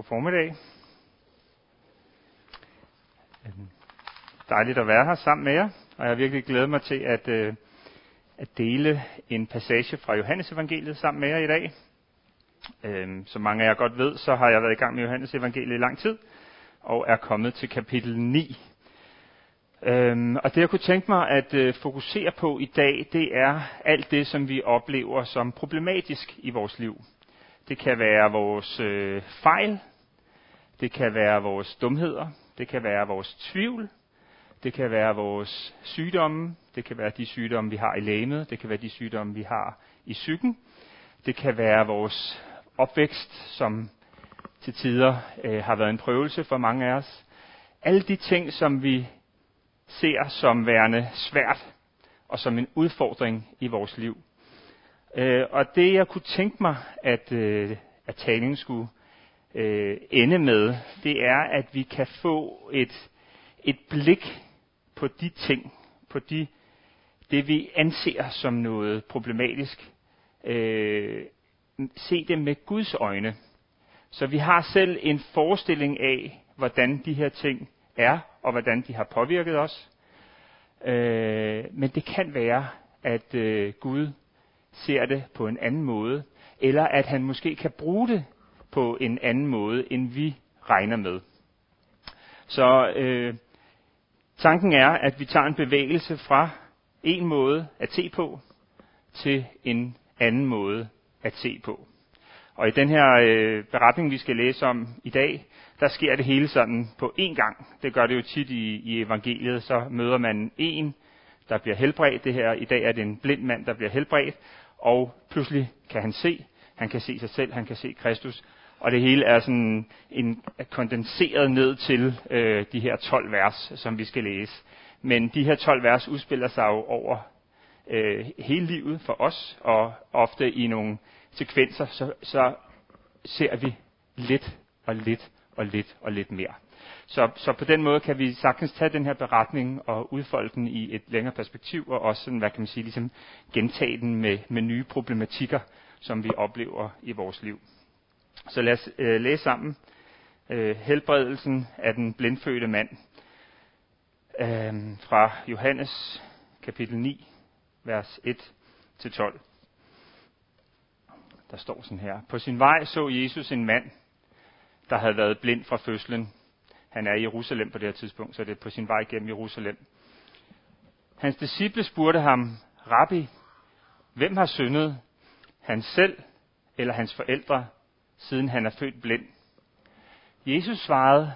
God formiddag. Dejligt at være her sammen med jer, og jeg har virkelig glædet mig til at, øh, at dele en passage fra Johannes evangeliet sammen med jer i dag. Øhm, som mange af jer godt ved, så har jeg været i gang med Johannes evangeliet i lang tid, og er kommet til kapitel 9. Øhm, og det jeg kunne tænke mig at øh, fokusere på i dag, det er alt det, som vi oplever som problematisk i vores liv. Det kan være vores øh, fejl, det kan være vores dumheder, det kan være vores tvivl, det kan være vores sygdomme, det kan være de sygdomme, vi har i lægemet, det kan være de sygdomme, vi har i psyken, det kan være vores opvækst, som til tider øh, har været en prøvelse for mange af os. Alle de ting, som vi ser som værende svært og som en udfordring i vores liv. Øh, og det jeg kunne tænke mig, at, øh, at talen skulle øh, ende med, det er, at vi kan få et, et blik på de ting, på de, det vi anser som noget problematisk, øh, se det med Guds øjne. Så vi har selv en forestilling af, hvordan de her ting er, og hvordan de har påvirket os. Øh, men det kan være, at øh, Gud ser det på en anden måde, eller at han måske kan bruge det på en anden måde, end vi regner med. Så øh, tanken er, at vi tager en bevægelse fra en måde at se på, til en anden måde at se på. Og i den her øh, beretning, vi skal læse om i dag, der sker det hele sådan på én gang. Det gør det jo tit i, i evangeliet, så møder man en, der bliver helbredt. Det her i dag er det en blind mand, der bliver helbredt, og pludselig kan han se. Han kan se sig selv, han kan se Kristus, og det hele er sådan en, kondenseret ned til øh, de her 12 vers, som vi skal læse. Men de her 12 vers udspiller sig jo over øh, hele livet for os, og ofte i nogle sekvenser, så, så ser vi lidt og lidt og lidt og lidt mere. Så, så på den måde kan vi sagtens tage den her beretning og udfolde den i et længere perspektiv, og også sådan, hvad kan man sige, ligesom gentage den med, med nye problematikker, som vi oplever i vores liv. Så lad os øh, læse sammen øh, helbredelsen af den blindfødte mand øh, fra Johannes kapitel 9, vers 1-12. Der står sådan her. På sin vej så Jesus en mand, der havde været blind fra fødslen. Han er i Jerusalem på det her tidspunkt, så det er på sin vej gennem Jerusalem. Hans disciple spurgte ham, Rabbi, hvem har syndet? Han selv eller hans forældre, siden han er født blind? Jesus svarede,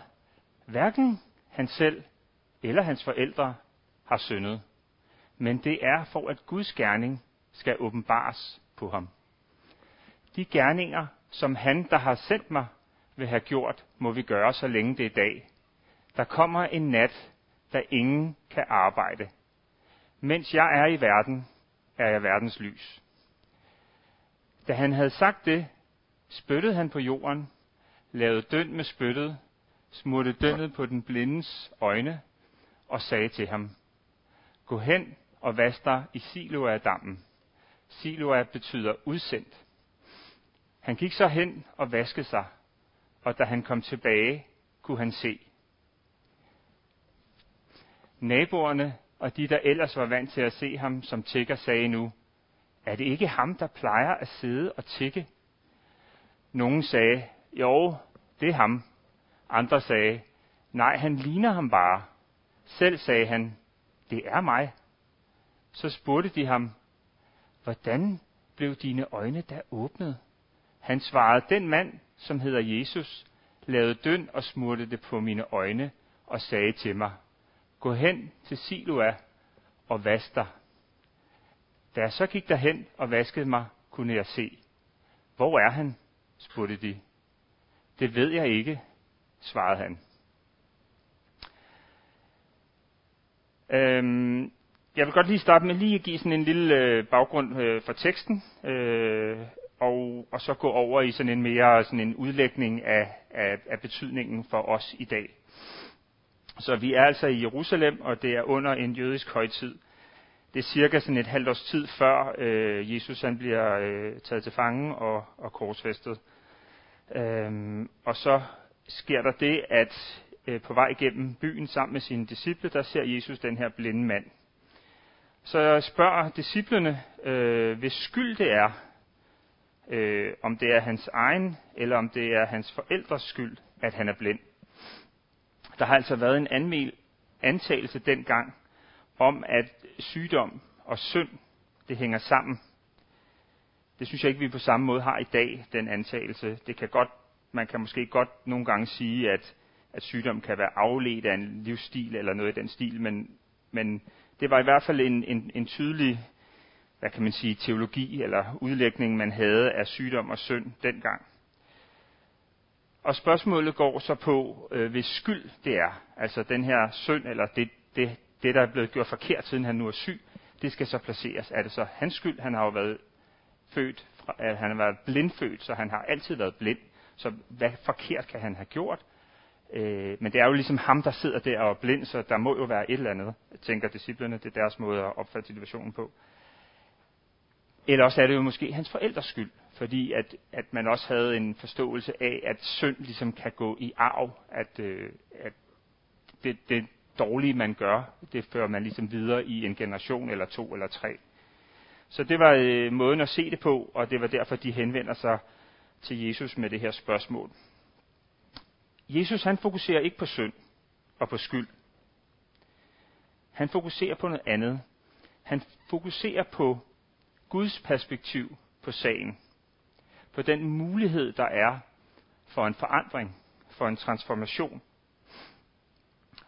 hverken han selv eller hans forældre har syndet, men det er for, at Guds gerning skal åbenbares på ham. De gerninger, som han, der har sendt mig, vil have gjort, må vi gøre, så længe det er dag. Der kommer en nat, da ingen kan arbejde. Mens jeg er i verden, er jeg verdens lys. Da han havde sagt det, spyttede han på jorden, lavede døn med spyttet, smurte dønnet på den blindes øjne og sagde til ham, Gå hen og vask dig i Siloa-dammen. Siloa betyder udsendt. Han gik så hen og vaskede sig, og da han kom tilbage, kunne han se. Naboerne og de, der ellers var vant til at se ham som tigger, sagde nu, er det ikke ham, der plejer at sidde og tikke? Nogen sagde, jo, det er ham. Andre sagde, nej, han ligner ham bare. Selv sagde han, det er mig. Så spurgte de ham, hvordan blev dine øjne da åbnet? Han svarede, den mand, som hedder Jesus, lavede døn og smurte det på mine øjne og sagde til mig, gå hen til Siloa og vask dig. Da jeg så gik derhen og vaskede mig, kunne jeg se. Hvor er han? Spurgte de. Det ved jeg ikke, svarede han. Øhm, jeg vil godt lige starte med lige at give sådan en lille øh, baggrund øh, for teksten, øh, og, og så gå over i sådan en mere sådan en udlægning af, af, af betydningen for os i dag. Så vi er altså i Jerusalem, og det er under en jødisk højtid. Det er cirka sådan et halvt års tid før øh, Jesus han bliver øh, taget til fange og, og korsfæstet. Øhm, og så sker der det, at øh, på vej gennem byen sammen med sine disciple, der ser Jesus den her blinde mand. Så jeg spørger disciplene, øh, hvis skyld det er, øh, om det er hans egen, eller om det er hans forældres skyld, at han er blind. Der har altså været en anmel, antagelse dengang om, at sygdom og synd, det hænger sammen. Det synes jeg ikke, vi på samme måde har i dag, den antagelse. Det kan godt, man kan måske godt nogle gange sige, at, at sygdom kan være afledt af en livsstil eller noget i den stil, men, men det var i hvert fald en, en, en tydelig, hvad kan man sige, teologi eller udlægning, man havde af sygdom og synd dengang. Og spørgsmålet går så på, øh, hvis skyld det er, altså den her synd, eller det, det, det, der er blevet gjort forkert, siden han nu er syg, det skal så placeres. Er det så hans skyld? Han har jo været født, fra, at han var blindfødt, så han har altid været blind. Så hvad forkert kan han have gjort? Øh, men det er jo ligesom ham, der sidder der og er blind, så der må jo være et eller andet, tænker disciplerne. Det er deres måde at opfatte situationen på. Eller også er det jo måske hans forældres skyld, fordi at, at man også havde en forståelse af, at synd ligesom kan gå i arv, at, øh, at det, det dårlige, man gør, det fører man ligesom videre i en generation eller to eller tre. Så det var øh, måden at se det på, og det var derfor, de henvender sig til Jesus med det her spørgsmål. Jesus han fokuserer ikke på synd og på skyld. Han fokuserer på noget andet. Han fokuserer på Guds perspektiv på sagen. På den mulighed, der er for en forandring, for en transformation.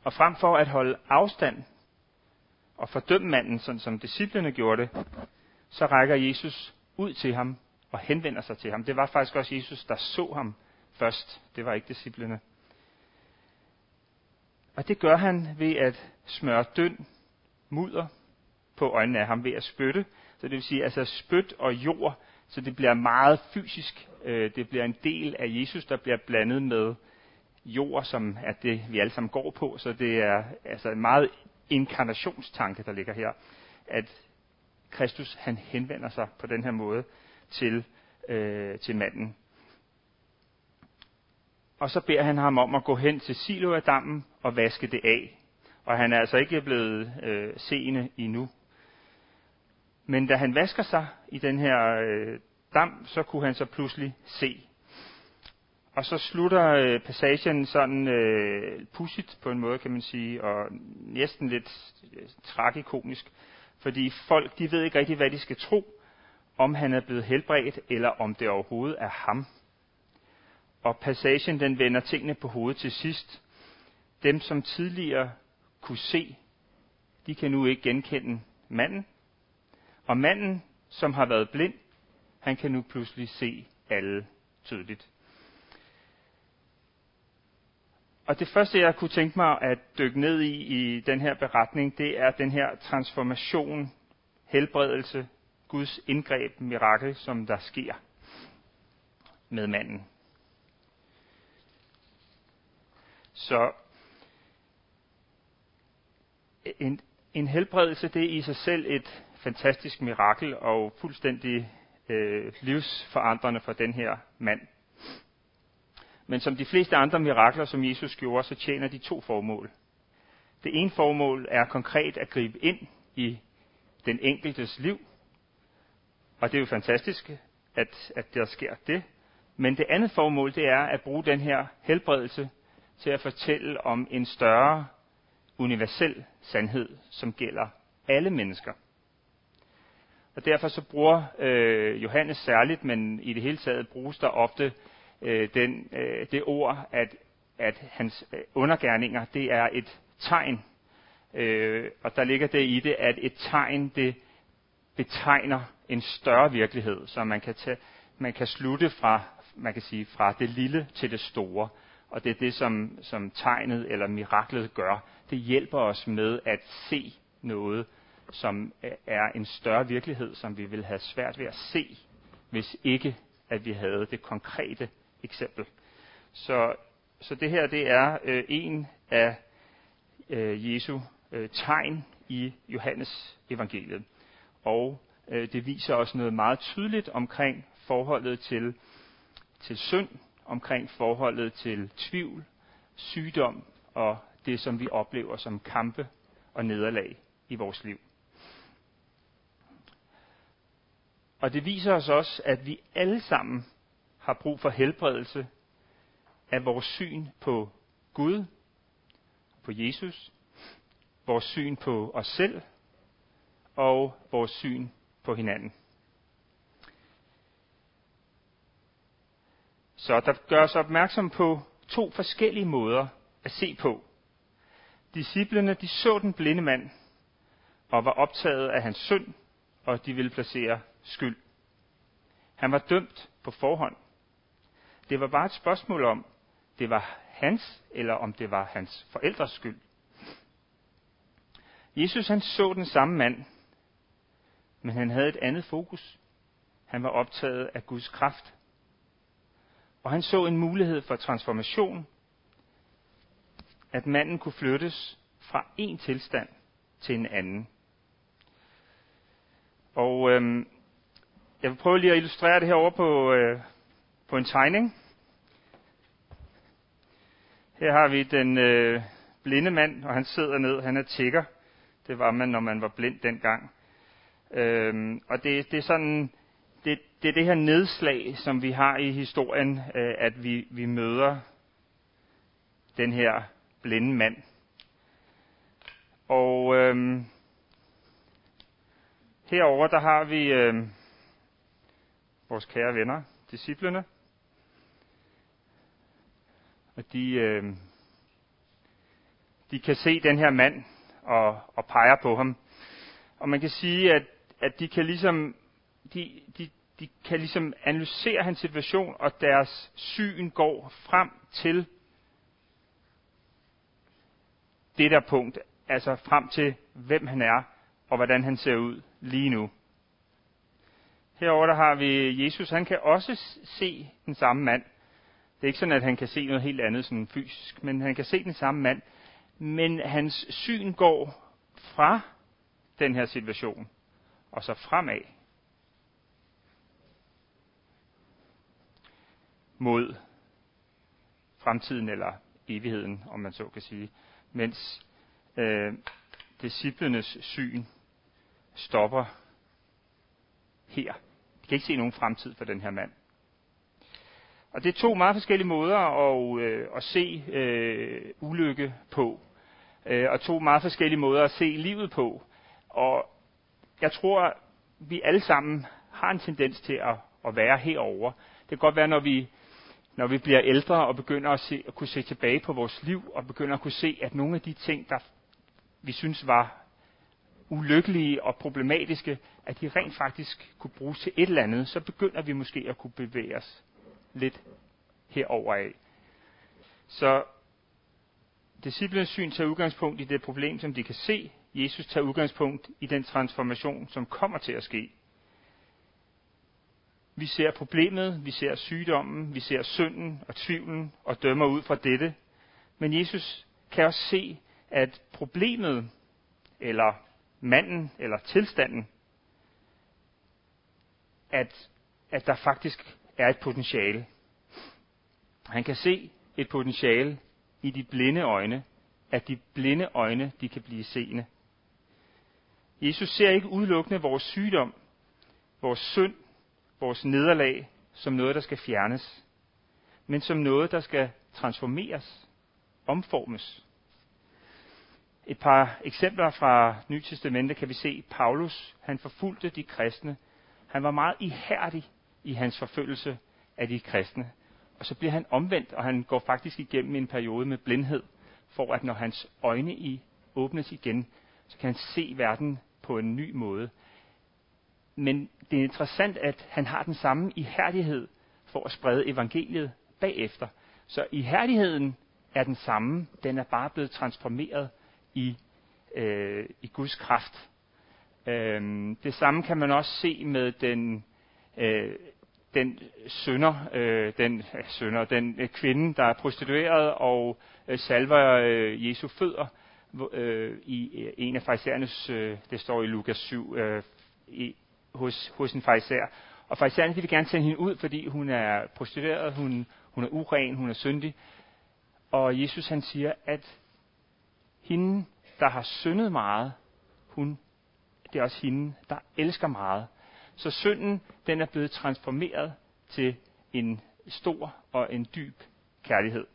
Og frem for at holde afstand og fordømme manden, sådan som disciplene gjorde det, så rækker Jesus ud til ham og henvender sig til ham. Det var faktisk også Jesus, der så ham først. Det var ikke disciplene. Og det gør han ved at smøre døn mudder på øjnene af ham ved at spytte. Så det vil sige altså spyt og jord, så det bliver meget fysisk. Øh, det bliver en del af Jesus, der bliver blandet med jord, som er det, vi alle sammen går på. Så det er altså en meget inkarnationstanke, der ligger her. At Kristus han henvender sig på den her måde til, øh, til manden. Og så beder han ham om at gå hen til Siloadammen og vaske det af. Og han er altså ikke blevet øh, seende endnu. Men da han vasker sig i den her øh, dam, så kunne han så pludselig se. Og så slutter øh, passagen sådan øh, pudsigt på en måde, kan man sige, og næsten lidt øh, tragikomisk. Fordi folk, de ved ikke rigtig, hvad de skal tro, om han er blevet helbredt, eller om det overhovedet er ham. Og passagen, den vender tingene på hovedet til sidst. Dem, som tidligere kunne se, de kan nu ikke genkende manden. Og manden, som har været blind, han kan nu pludselig se alle tydeligt. Og det første, jeg kunne tænke mig at dykke ned i i den her beretning, det er den her transformation, helbredelse, Guds indgreb, mirakel, som der sker med manden. Så en, en helbredelse, det er i sig selv et fantastisk mirakel og fuldstændig øh, livsforandrende for den her mand. Men som de fleste andre mirakler, som Jesus gjorde, så tjener de to formål. Det ene formål er konkret at gribe ind i den enkeltes liv, og det er jo fantastisk, at, at der sker det. Men det andet formål, det er at bruge den her helbredelse til at fortælle om en større universel sandhed, som gælder alle mennesker. Og derfor så bruger øh, Johannes særligt, men i det hele taget bruges der ofte øh, den, øh, det ord, at, at hans øh, undergærninger, det er et tegn. Øh, og der ligger det i det, at et tegn, det betegner en større virkelighed, så man kan, tage, man kan slutte fra, man kan sige, fra det lille til det store. Og det er det, som, som tegnet eller miraklet gør. Det hjælper os med at se noget, som øh, er en større virkelighed, som vi vil have svært ved at se, hvis ikke at vi havde det konkrete eksempel. Så, så det her det er øh, en af øh, Jesu øh, tegn i Johannes evangeliet. Og øh, det viser os noget meget tydeligt omkring forholdet til, til synd omkring forholdet til tvivl, sygdom og det, som vi oplever som kampe og nederlag i vores liv. Og det viser os også, at vi alle sammen har brug for helbredelse af vores syn på Gud, på Jesus, vores syn på os selv og vores syn på hinanden. Så der gøres opmærksom på to forskellige måder at se på. Disciplerne de så den blinde mand og var optaget af hans synd, og de ville placere skyld. Han var dømt på forhånd. Det var bare et spørgsmål om, det var hans, eller om det var hans forældres skyld. Jesus han så den samme mand, men han havde et andet fokus. Han var optaget af Guds kraft. Og han så en mulighed for transformation, at manden kunne flyttes fra en tilstand til en anden. Og øhm, jeg vil prøve lige at illustrere det her over på, øh, på en tegning. Her har vi den øh, blinde mand, og han sidder ned. Han er tigger. Det var man, når man var blind dengang. Øhm, og det, det er sådan, det, det er det her nedslag, som vi har i historien, øh, at vi, vi møder den her blinde mand. Og øhm, herover der har vi øhm, vores kære venner, disciplene. Og de, øh, de kan se den her mand og, og peger på ham. Og man kan sige, at, at de kan ligesom de, de, de kan ligesom analysere hans situation, og deres syn går frem til det der punkt, altså frem til, hvem han er, og hvordan han ser ud lige nu. Herover der har vi Jesus, han kan også se den samme mand. Er ikke sådan, at han kan se noget helt andet sådan fysisk, men han kan se den samme mand. Men hans syn går fra den her situation, og så fremad. Mod fremtiden eller evigheden, om man så kan sige. Mens øh, disciplenes syn stopper her. De kan ikke se nogen fremtid for den her mand. Og det er to meget forskellige måder at, øh, at se øh, ulykke på. Øh, og to meget forskellige måder at se livet på. Og jeg tror, vi alle sammen har en tendens til at, at være herover. Det kan godt være, når vi, når vi bliver ældre og begynder at, se, at kunne se tilbage på vores liv, og begynder at kunne se, at nogle af de ting, der vi synes var ulykkelige og problematiske, at de rent faktisk kunne bruges til et eller andet, så begynder vi måske at kunne bevæge os lidt herover af. Så disciplinens syn tager udgangspunkt i det problem, som de kan se. Jesus tager udgangspunkt i den transformation, som kommer til at ske. Vi ser problemet, vi ser sygdommen, vi ser synden og tvivlen og dømmer ud fra dette. Men Jesus kan også se, at problemet, eller manden, eller tilstanden, at, at der faktisk er et potentiale. Han kan se et potentiale i de blinde øjne, at de blinde øjne, de kan blive seende. Jesus ser ikke udelukkende vores sygdom, vores synd, vores nederlag som noget, der skal fjernes, men som noget, der skal transformeres, omformes. Et par eksempler fra Nye Testamente kan vi se, Paulus, han forfulgte de kristne. Han var meget ihærdig i hans forfølgelse af de kristne. Og så bliver han omvendt, og han går faktisk igennem en periode med blindhed, for at når hans øjne i åbnes igen, så kan han se verden på en ny måde. Men det er interessant, at han har den samme ihærdighed for at sprede evangeliet bagefter. Så ihærdigheden er den samme, den er bare blevet transformeret i, øh, i Guds kraft. Øh, det samme kan man også se med den, øh, den sønder, øh, den øh, sønder, den øh, kvinde, der er prostitueret og øh, salver øh, Jesu fødder øh, i øh, en af farisæernes, øh, det står i Lukas 7, øh, i, hos, hos en farisæer. Og farisæerne vil gerne sende hende ud, fordi hun er prostitueret, hun, hun er uren, hun er syndig. Og Jesus han siger, at hende, der har syndet meget, hun, det er også hende, der elsker meget. Så synden, den er blevet transformeret til en stor og en dyb kærlighed.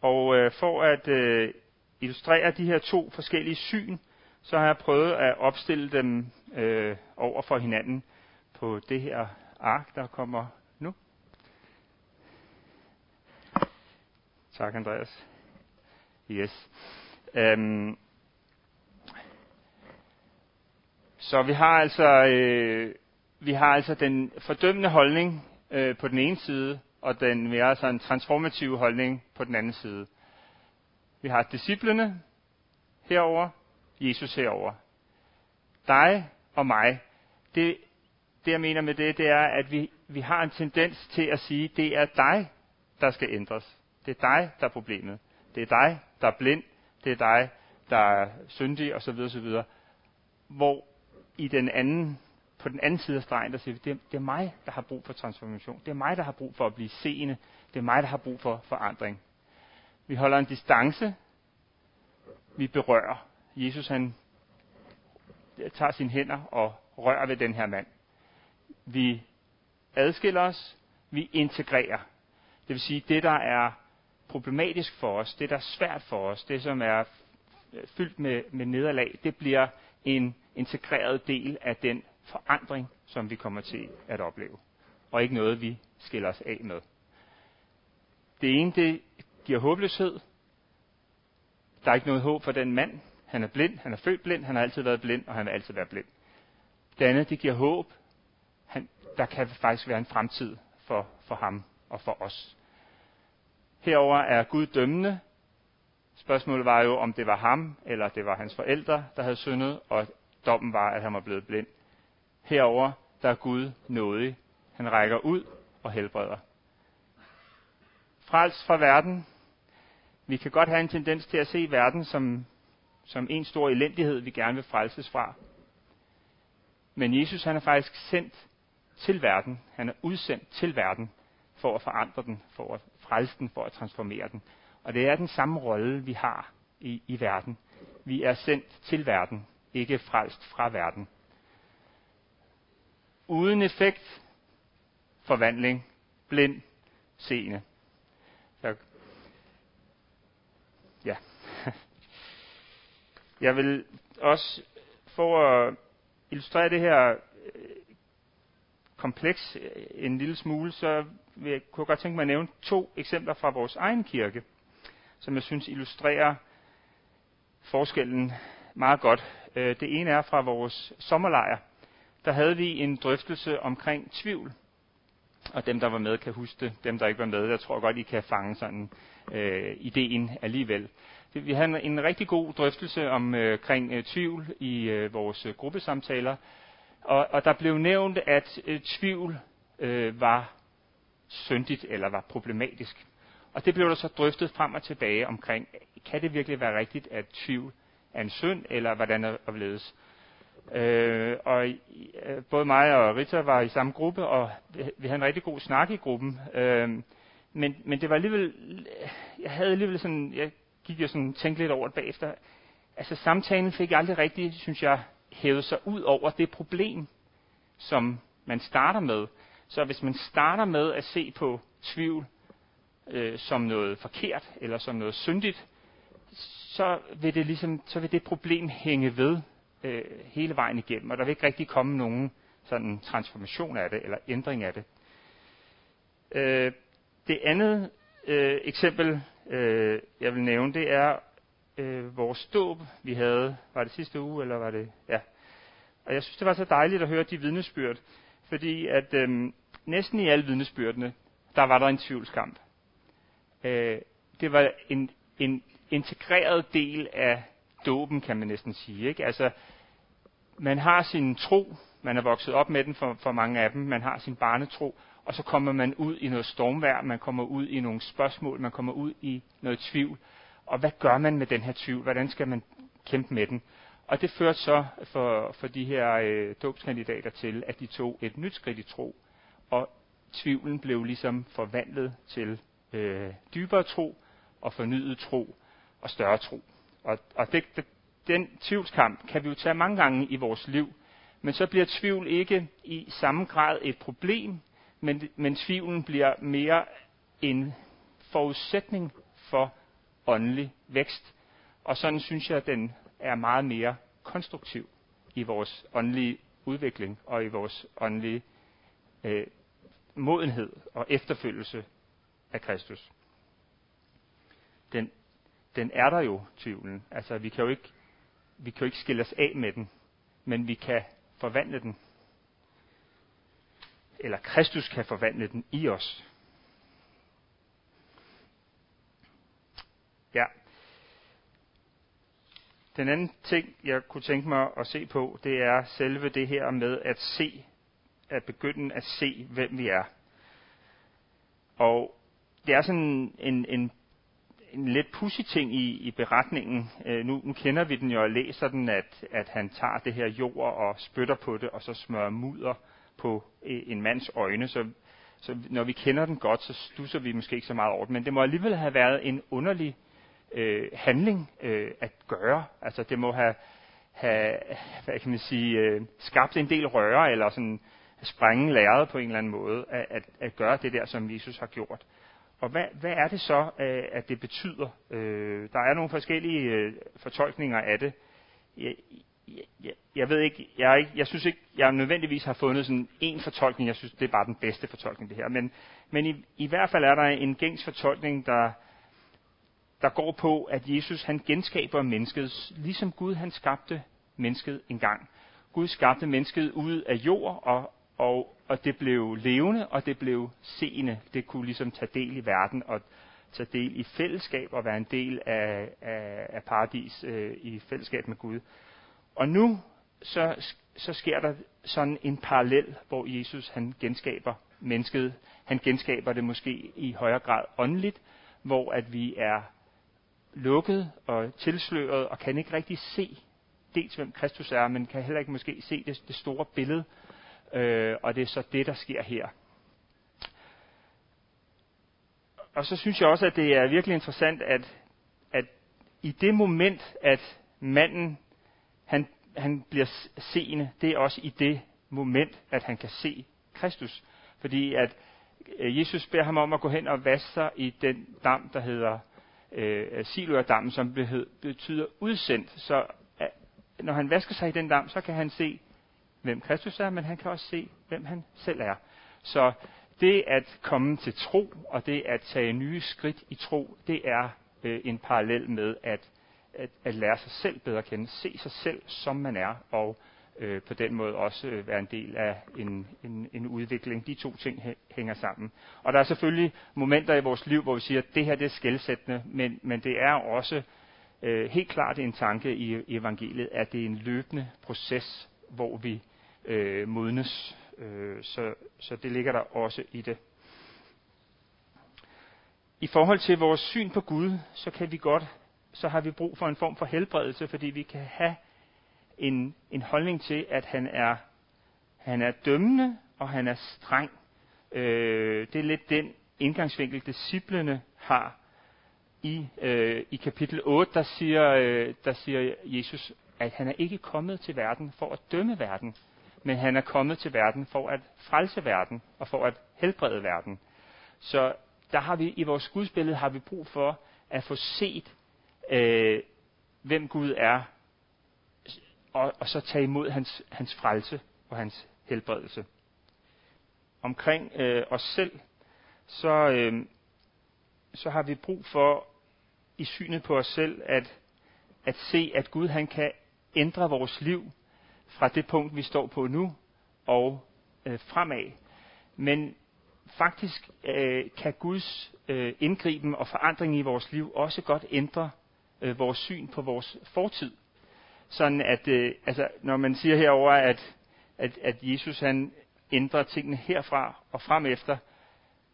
Og øh, for at øh, illustrere de her to forskellige syn, så har jeg prøvet at opstille dem øh, over for hinanden på det her ark, der kommer nu. Tak, Andreas. Yes. Øhm. Så vi har altså øh, vi har altså den fordømmende holdning øh, på den ene side, og den mere sådan transformative holdning på den anden side. Vi har disciplene herover, Jesus herover. Dig og mig. Det, det jeg mener med det, det er, at vi, vi har en tendens til at sige, det er dig, der skal ændres. Det er dig, der er problemet. Det er dig, der er blind. Det er dig, der er syndig osv. osv. Hvor i den anden på den anden side af stregen, der siger det, det er mig, der har brug for transformation. Det er mig, der har brug for at blive seende. Det er mig, der har brug for forandring. Vi holder en distance. Vi berører. Jesus han tager sine hænder og rører ved den her mand. Vi adskiller os. Vi integrerer. Det vil sige, det der er problematisk for os, det der er svært for os, det som er fyldt med, med nederlag, det bliver en integreret del af den forandring, som vi kommer til at opleve. Og ikke noget, vi skiller os af med. Det ene, det giver håbløshed. Der er ikke noget håb for den mand. Han er blind, han er født blind, han har altid været blind, og han vil altid være blind. Det andet, det giver håb. Han, der kan faktisk være en fremtid for, for ham og for os. Herover er Gud dømmende. Spørgsmålet var jo, om det var ham, eller det var hans forældre, der havde syndet, og dommen var, at han var blevet blind. Herover der er Gud nådig. Han rækker ud og helbreder. Frels fra verden. Vi kan godt have en tendens til at se verden som, som en stor elendighed, vi gerne vil frelses fra. Men Jesus han er faktisk sendt til verden. Han er udsendt til verden for at forandre den, for at frelse den, for at transformere den. Og det er den samme rolle, vi har i, i verden. Vi er sendt til verden, ikke frelst fra verden uden effekt, forvandling, blind, seende. Så, ja. Jeg vil også, for at illustrere det her øh, kompleks øh, en lille smule, så vil jeg, kunne jeg godt tænke mig at nævne to eksempler fra vores egen kirke, som jeg synes illustrerer forskellen meget godt. Øh, det ene er fra vores sommerlejr, der havde vi en drøftelse omkring tvivl. Og dem, der var med, kan huske det. Dem, der ikke var med, jeg tror godt, I kan fange sådan øh, ideen alligevel. Vi havde en, en rigtig god drøftelse omkring øh, øh, tvivl i øh, vores øh, gruppesamtaler. Og, og der blev nævnt, at øh, tvivl øh, var syndigt eller var problematisk. Og det blev der så drøftet frem og tilbage omkring, kan det virkelig være rigtigt, at tvivl er en synd, eller hvordan er det Øh, og øh, både mig og Rita var i samme gruppe, og vi havde en rigtig god snak i gruppen. Øh, men, men det var alligevel, jeg havde alligevel sådan, jeg gik jo sådan tænkte lidt over det bagefter. Altså samtalen fik aldrig rigtig, synes jeg, hævet sig ud over det problem, som man starter med. Så hvis man starter med at se på tvivl øh, som noget forkert eller som noget syndigt, så vil det ligesom, så vil det problem hænge ved øh, hele vejen igennem, og der vil ikke rigtig komme nogen sådan transformation af det, eller ændring af det. Øh, det andet øh, eksempel, øh, jeg vil nævne, det er øh, vores dåb, vi havde, var det sidste uge, eller var det, ja. Og jeg synes, det var så dejligt at høre de vidnesbyrd, fordi at øh, næsten i alle vidnesbyrdene, der var der en tvivlskamp. Øh, det var en, en integreret del af dåben, kan man næsten sige. Ikke? Altså, man har sin tro, man er vokset op med den for, for mange af dem, man har sin barnetro, og så kommer man ud i noget stormvær, man kommer ud i nogle spørgsmål, man kommer ud i noget tvivl. Og hvad gør man med den her tvivl? Hvordan skal man kæmpe med den? Og det førte så for, for de her øh, dåbskandidater til, at de tog et nyt skridt i tro, og tvivlen blev ligesom forvandlet til øh, dybere tro og fornyet tro og større tro. Og, og det, det, den tvivlskamp kan vi jo tage mange gange i vores liv, men så bliver tvivl ikke i samme grad et problem, men, men tvivlen bliver mere en forudsætning for åndelig vækst. Og sådan synes jeg, at den er meget mere konstruktiv i vores åndelige udvikling og i vores åndelige øh, modenhed og efterfølgelse af Kristus. Den, den er der jo, tvivlen. Altså, vi kan jo ikke, vi kan jo ikke skille os af med den, men vi kan forvandle den. Eller Kristus kan forvandle den i os. Ja. Den anden ting, jeg kunne tænke mig at se på, det er selve det her med at se, at begynde at se, hvem vi er. Og det er sådan en, en, en lidt pussy ting i, i beretningen. Øh, nu, nu kender vi den jo og læser den, at, at han tager det her jord og spytter på det, og så smører mudder på øh, en mands øjne. Så, så når vi kender den godt, så stusser vi måske ikke så meget over det. Men det må alligevel have været en underlig øh, handling øh, at gøre. Altså det må have, have hvad kan man sige, øh, skabt en del røre, eller sådan sprænge læret på en eller anden måde, at, at, at gøre det der, som Jesus har gjort. Og hvad, hvad er det så, øh, at det betyder? Øh, der er nogle forskellige øh, fortolkninger af det. Jeg, jeg, jeg ved ikke, jeg, ikke, jeg synes ikke, jeg nødvendigvis har fundet sådan en fortolkning. Jeg synes, det er bare den bedste fortolkning, det her. Men, men i, i hvert fald er der en gængs fortolkning, der, der går på, at Jesus han genskaber mennesket, ligesom Gud han skabte mennesket engang. Gud skabte mennesket ud af jord, og, og, og det blev levende, og det blev seende. Det kunne ligesom tage del i verden, og tage del i fællesskab, og være en del af, af, af paradis øh, i fællesskab med Gud. Og nu så, så sker der sådan en parallel, hvor Jesus han genskaber mennesket. Han genskaber det måske i højere grad åndeligt, hvor at vi er lukket og tilsløret og kan ikke rigtig se dels hvem Kristus er, men kan heller ikke måske se det, det store billede. Øh, og det er så det, der sker her. Og så synes jeg også, at det er virkelig interessant, at, at i det moment, at manden han, han bliver seende, det er også i det moment, at han kan se Kristus. Fordi at øh, Jesus beder ham om at gå hen og vaske sig i den dam, der hedder øh, Siloerdammen, som betyder udsendt. Så øh, når han vasker sig i den dam, så kan han se, hvem Kristus er, men han kan også se, hvem han selv er. Så det at komme til tro, og det at tage nye skridt i tro, det er øh, en parallel med at, at, at lære sig selv bedre at kende, se sig selv som man er, og øh, på den måde også øh, være en del af en, en, en udvikling. De to ting hænger sammen. Og der er selvfølgelig momenter i vores liv, hvor vi siger, at det her det er skældsættende, men, men det er også øh, helt klart en tanke i, i evangeliet, at det er en løbende proces, hvor vi øh, modnes. Øh, så, så det ligger der også i det. I forhold til vores syn på Gud, så kan vi godt, så har vi brug for en form for helbredelse, fordi vi kan have en, en holdning til, at han er, han er dømmende, og han er streng. Øh, det er lidt den indgangsvinkel, disciplene har. I, øh, I kapitel 8, der siger, øh, der siger Jesus, at han er ikke kommet til verden for at dømme verden, men han er kommet til verden for at frelse verden og for at helbrede verden. Så der har vi i vores gudsbillede har vi brug for at få set, øh, hvem Gud er, og, og så tage imod hans, hans frelse og hans helbredelse. Omkring øh, os selv, så, øh, så har vi brug for i synet på os selv at, at se, at Gud han kan ændre vores liv fra det punkt, vi står på nu og øh, fremad. Men faktisk øh, kan Guds øh, indgriben og forandring i vores liv også godt ændre øh, vores syn på vores fortid sådan at, øh, altså, når man siger herover, at, at, at Jesus han ændrer tingene herfra og frem efter,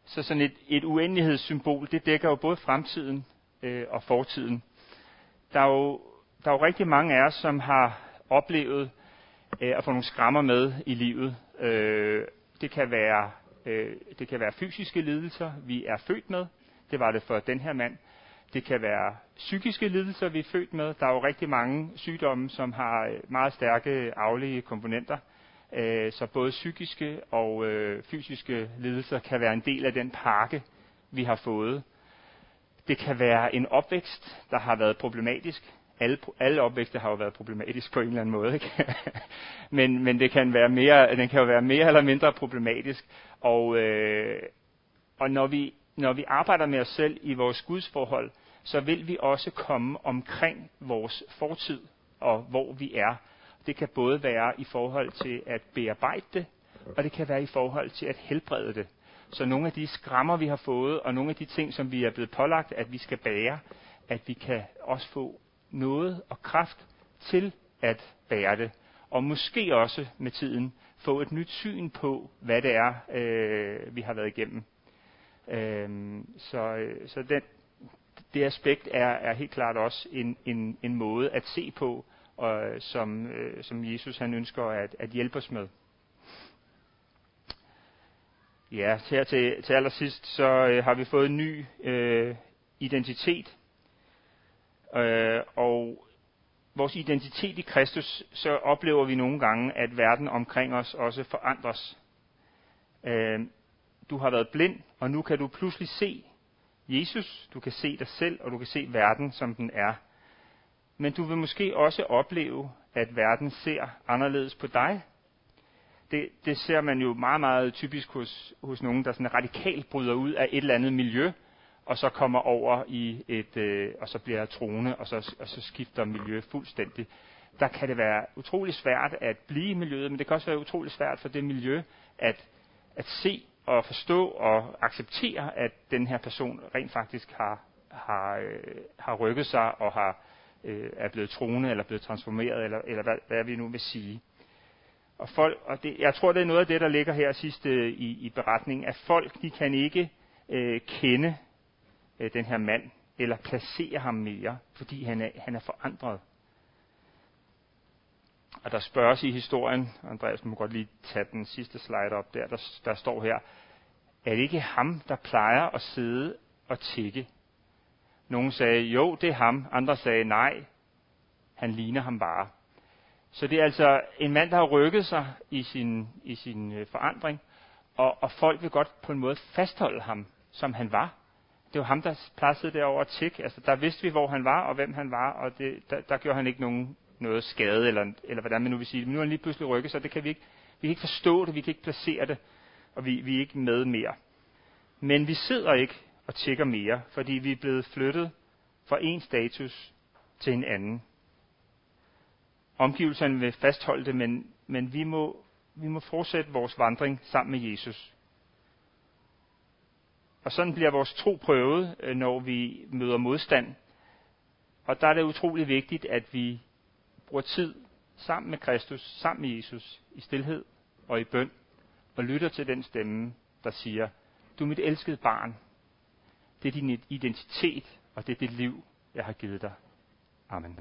så sådan et, et uendelighedssymbol, det dækker jo både fremtiden øh, og fortiden. Der er, jo, der er jo rigtig mange af os, som har oplevet øh, at få nogle skrammer med i livet. Øh, det kan være øh, det kan være fysiske lidelser, vi er født med. Det var det for den her mand. Det kan være psykiske lidelser, vi er født med. Der er jo rigtig mange sygdomme, som har øh, meget stærke aflige komponenter. Øh, så både psykiske og øh, fysiske lidelser kan være en del af den pakke, vi har fået. Det kan være en opvækst, der har været problematisk. Alle, alle opvækste har jo været problematisk på en eller anden måde, ikke? men, men det kan være mere, den kan jo være mere eller mindre problematisk. Og, øh, og når, vi, når vi arbejder med os selv i vores gudsforhold, så vil vi også komme omkring vores fortid og hvor vi er. Det kan både være i forhold til at bearbejde det, og det kan være i forhold til at helbrede det. Så nogle af de skrammer, vi har fået, og nogle af de ting, som vi er blevet pålagt, at vi skal bære, at vi kan også få noget og kraft til at bære det. Og måske også med tiden få et nyt syn på, hvad det er, øh, vi har været igennem. Øhm, øh, så så den, det aspekt er, er helt klart også en, en, en måde at se på, og, øh, som, øh, som Jesus han ønsker at, at hjælpe os med. Ja, her til, til allersidst, så øh, har vi fået en ny øh, identitet. Øh, og vores identitet i Kristus, så oplever vi nogle gange, at verden omkring os også forandres. Øh, du har været blind, og nu kan du pludselig se Jesus, du kan se dig selv, og du kan se verden, som den er. Men du vil måske også opleve, at verden ser anderledes på dig. Det, det ser man jo meget, meget typisk hos, hos nogen, der sådan radikalt bryder ud af et eller andet miljø, og så kommer over i et, øh, og så bliver troende, og så, og så skifter miljø fuldstændig. Der kan det være utrolig svært at blive i miljøet, men det kan også være utrolig svært for det miljø at, at se og forstå og acceptere, at den her person rent faktisk har, har, øh, har rykket sig og har, øh, er blevet troende eller blevet transformeret, eller, eller hvad, hvad vi nu vil sige. Og, folk, og det, jeg tror, det er noget af det, der ligger her sidst øh, i, i beretningen, at folk de kan ikke øh, kende øh, den her mand, eller placere ham mere, fordi han er, han er forandret. Og der spørges i historien, Andreas må godt lige tage den sidste slide op der, der, der står her, er det ikke ham, der plejer at sidde og tikke? Nogle sagde, jo, det er ham. Andre sagde, nej, han ligner ham bare. Så det er altså en mand, der har rykket sig i sin, i sin øh, forandring, og, og folk vil godt på en måde fastholde ham, som han var. Det var ham, der pladsede derovre og tik. Altså, der vidste vi, hvor han var, og hvem han var, og det, der, der gjorde han ikke nogen, noget skade, eller, eller hvordan man nu vil sige det. Men nu er han lige pludselig rykket, så det kan vi ikke, vi kan ikke forstå det, vi kan ikke placere det, og vi, vi er ikke med mere. Men vi sidder ikke og tjekker mere, fordi vi er blevet flyttet fra en status til en anden. Omgivelserne vil fastholde det, men, men vi, må, vi må fortsætte vores vandring sammen med Jesus. Og sådan bliver vores tro prøvet, øh, når vi møder modstand. Og der er det utrolig vigtigt, at vi bruger tid sammen med Kristus, sammen med Jesus, i stillhed og i bøn, og lytter til den stemme, der siger, du er mit elskede barn. Det er din identitet, og det er det liv, jeg har givet dig. Amen.